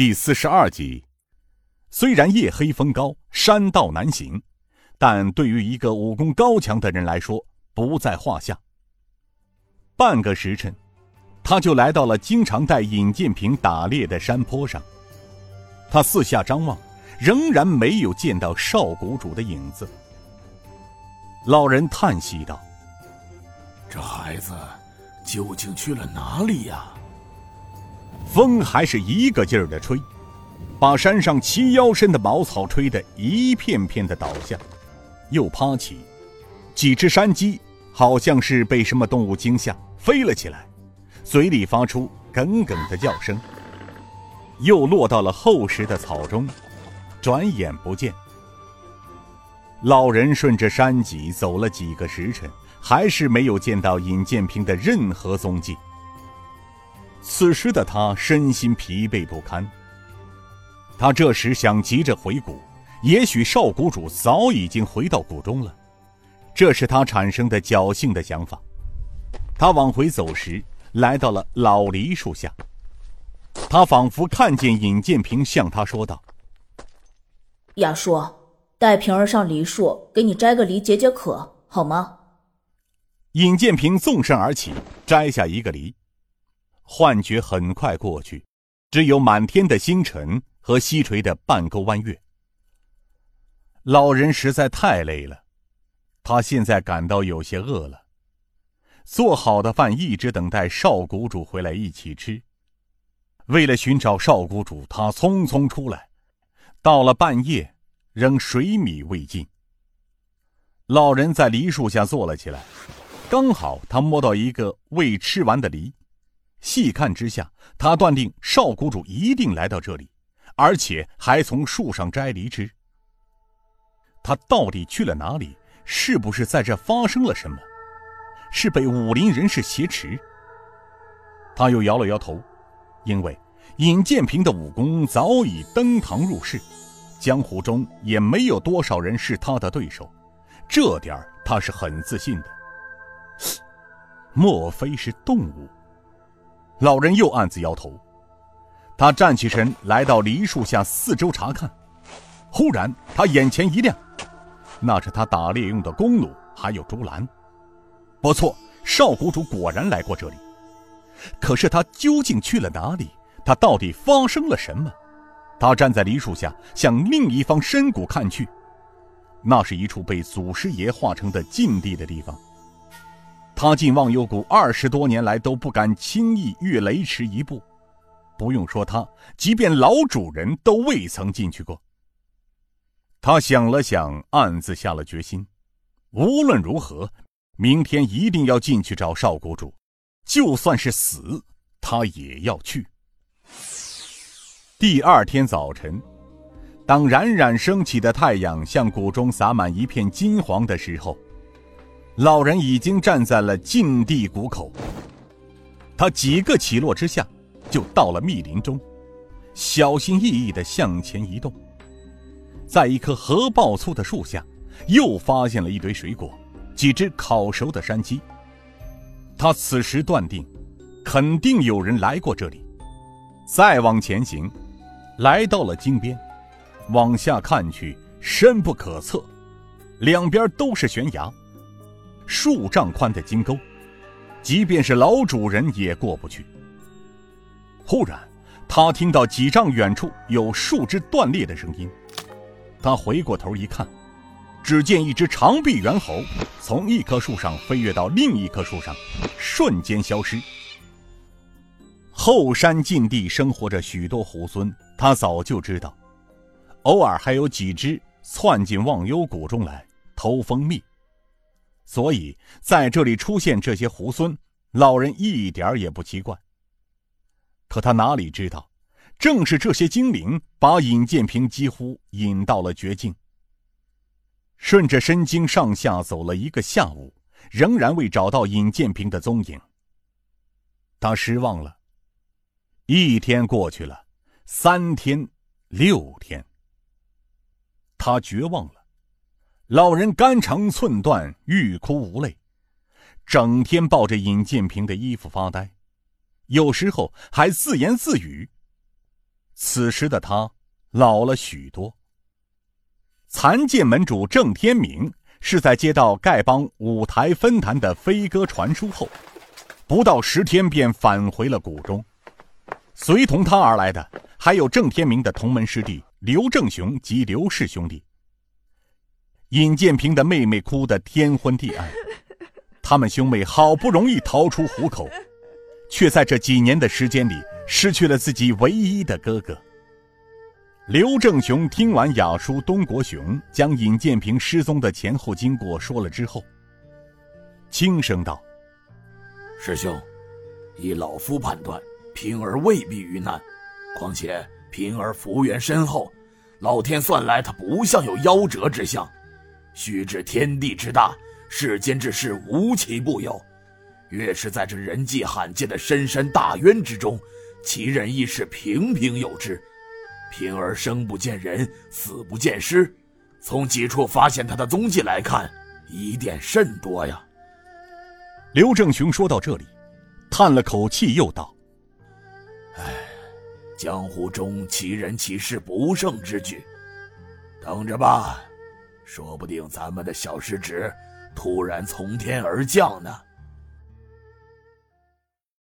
第四十二集，虽然夜黑风高，山道难行，但对于一个武功高强的人来说不在话下。半个时辰，他就来到了经常带尹建平打猎的山坡上。他四下张望，仍然没有见到少谷主的影子。老人叹息道：“这孩子究竟去了哪里呀？”风还是一个劲儿的吹，把山上齐腰深的茅草吹得一片片的倒下，又趴起。几只山鸡好像是被什么动物惊吓，飞了起来，嘴里发出哽哽的叫声。又落到了厚实的草中，转眼不见。老人顺着山脊走了几个时辰，还是没有见到尹建平的任何踪迹。此时的他身心疲惫不堪。他这时想急着回谷，也许少谷主早已经回到谷中了，这是他产生的侥幸的想法。他往回走时，来到了老梨树下。他仿佛看见尹建平向他说道：“亚叔，带平儿上梨树，给你摘个梨解解渴，好吗？”尹建平纵身而起，摘下一个梨。幻觉很快过去，只有满天的星辰和西垂的半钩弯月。老人实在太累了，他现在感到有些饿了。做好的饭一直等待少谷主回来一起吃。为了寻找少谷主，他匆匆出来，到了半夜，仍水米未进。老人在梨树下坐了起来，刚好他摸到一个未吃完的梨。细看之下，他断定少谷主一定来到这里，而且还从树上摘梨吃。他到底去了哪里？是不是在这发生了什么？是被武林人士挟持？他又摇了摇头，因为尹建平的武功早已登堂入室，江湖中也没有多少人是他的对手，这点他是很自信的。莫非是动物？老人又暗自摇头，他站起身，来到梨树下四周查看。忽然，他眼前一亮，那是他打猎用的弓弩，还有竹篮。不错，少谷主果然来过这里。可是他究竟去了哪里？他到底发生了什么？他站在梨树下，向另一方深谷看去，那是一处被祖师爷化成的禁地的地方。他进忘忧谷二十多年来都不敢轻易越雷池一步，不用说他，即便老主人都未曾进去过。他想了想，暗自下了决心：无论如何，明天一定要进去找少谷主，就算是死，他也要去。第二天早晨，当冉冉升起的太阳向谷中洒满一片金黄的时候。老人已经站在了禁地谷口，他几个起落之下，就到了密林中，小心翼翼的向前移动。在一棵核爆粗的树下，又发现了一堆水果，几只烤熟的山鸡。他此时断定，肯定有人来过这里。再往前行，来到了金边，往下看去，深不可测，两边都是悬崖。数丈宽的金沟，即便是老主人也过不去。忽然，他听到几丈远处有树枝断裂的声音。他回过头一看，只见一只长臂猿猴从一棵树上飞跃到另一棵树上，瞬间消失。后山禁地生活着许多猢狲，他早就知道，偶尔还有几只窜进忘忧谷中来偷蜂蜜。所以在这里出现这些猢狲，老人一点也不奇怪。可他哪里知道，正是这些精灵把尹建平几乎引到了绝境。顺着深经上下走了一个下午，仍然未找到尹建平的踪影。他失望了。一天过去了，三天，六天，他绝望了。老人肝肠寸断，欲哭无泪，整天抱着尹建平的衣服发呆，有时候还自言自语：“此时的他老了许多。残剑门主郑天明是在接到丐帮五台分坛的飞鸽传书后，不到十天便返回了谷中。随同他而来的还有郑天明的同门师弟刘正雄及刘氏兄弟。尹建平的妹妹哭得天昏地暗，他们兄妹好不容易逃出虎口，却在这几年的时间里失去了自己唯一的哥哥。刘正雄听完雅叔东国雄将尹建平失踪的前后经过说了之后，轻声道：“师兄，依老夫判断，平儿未必遇难。况且平儿福缘深厚，老天算来他不像有夭折之相。须知天地之大，世间之事无奇不有。越是在这人迹罕见的深山大渊之中，其人亦是平平有之。”平儿生不见人，死不见尸，从几处发现他的踪迹来看，疑点甚多呀。刘正雄说到这里，叹了口气，又道：“唉，江湖中奇人奇事不胜之举，等着吧，说不定咱们的小师侄突然从天而降呢。”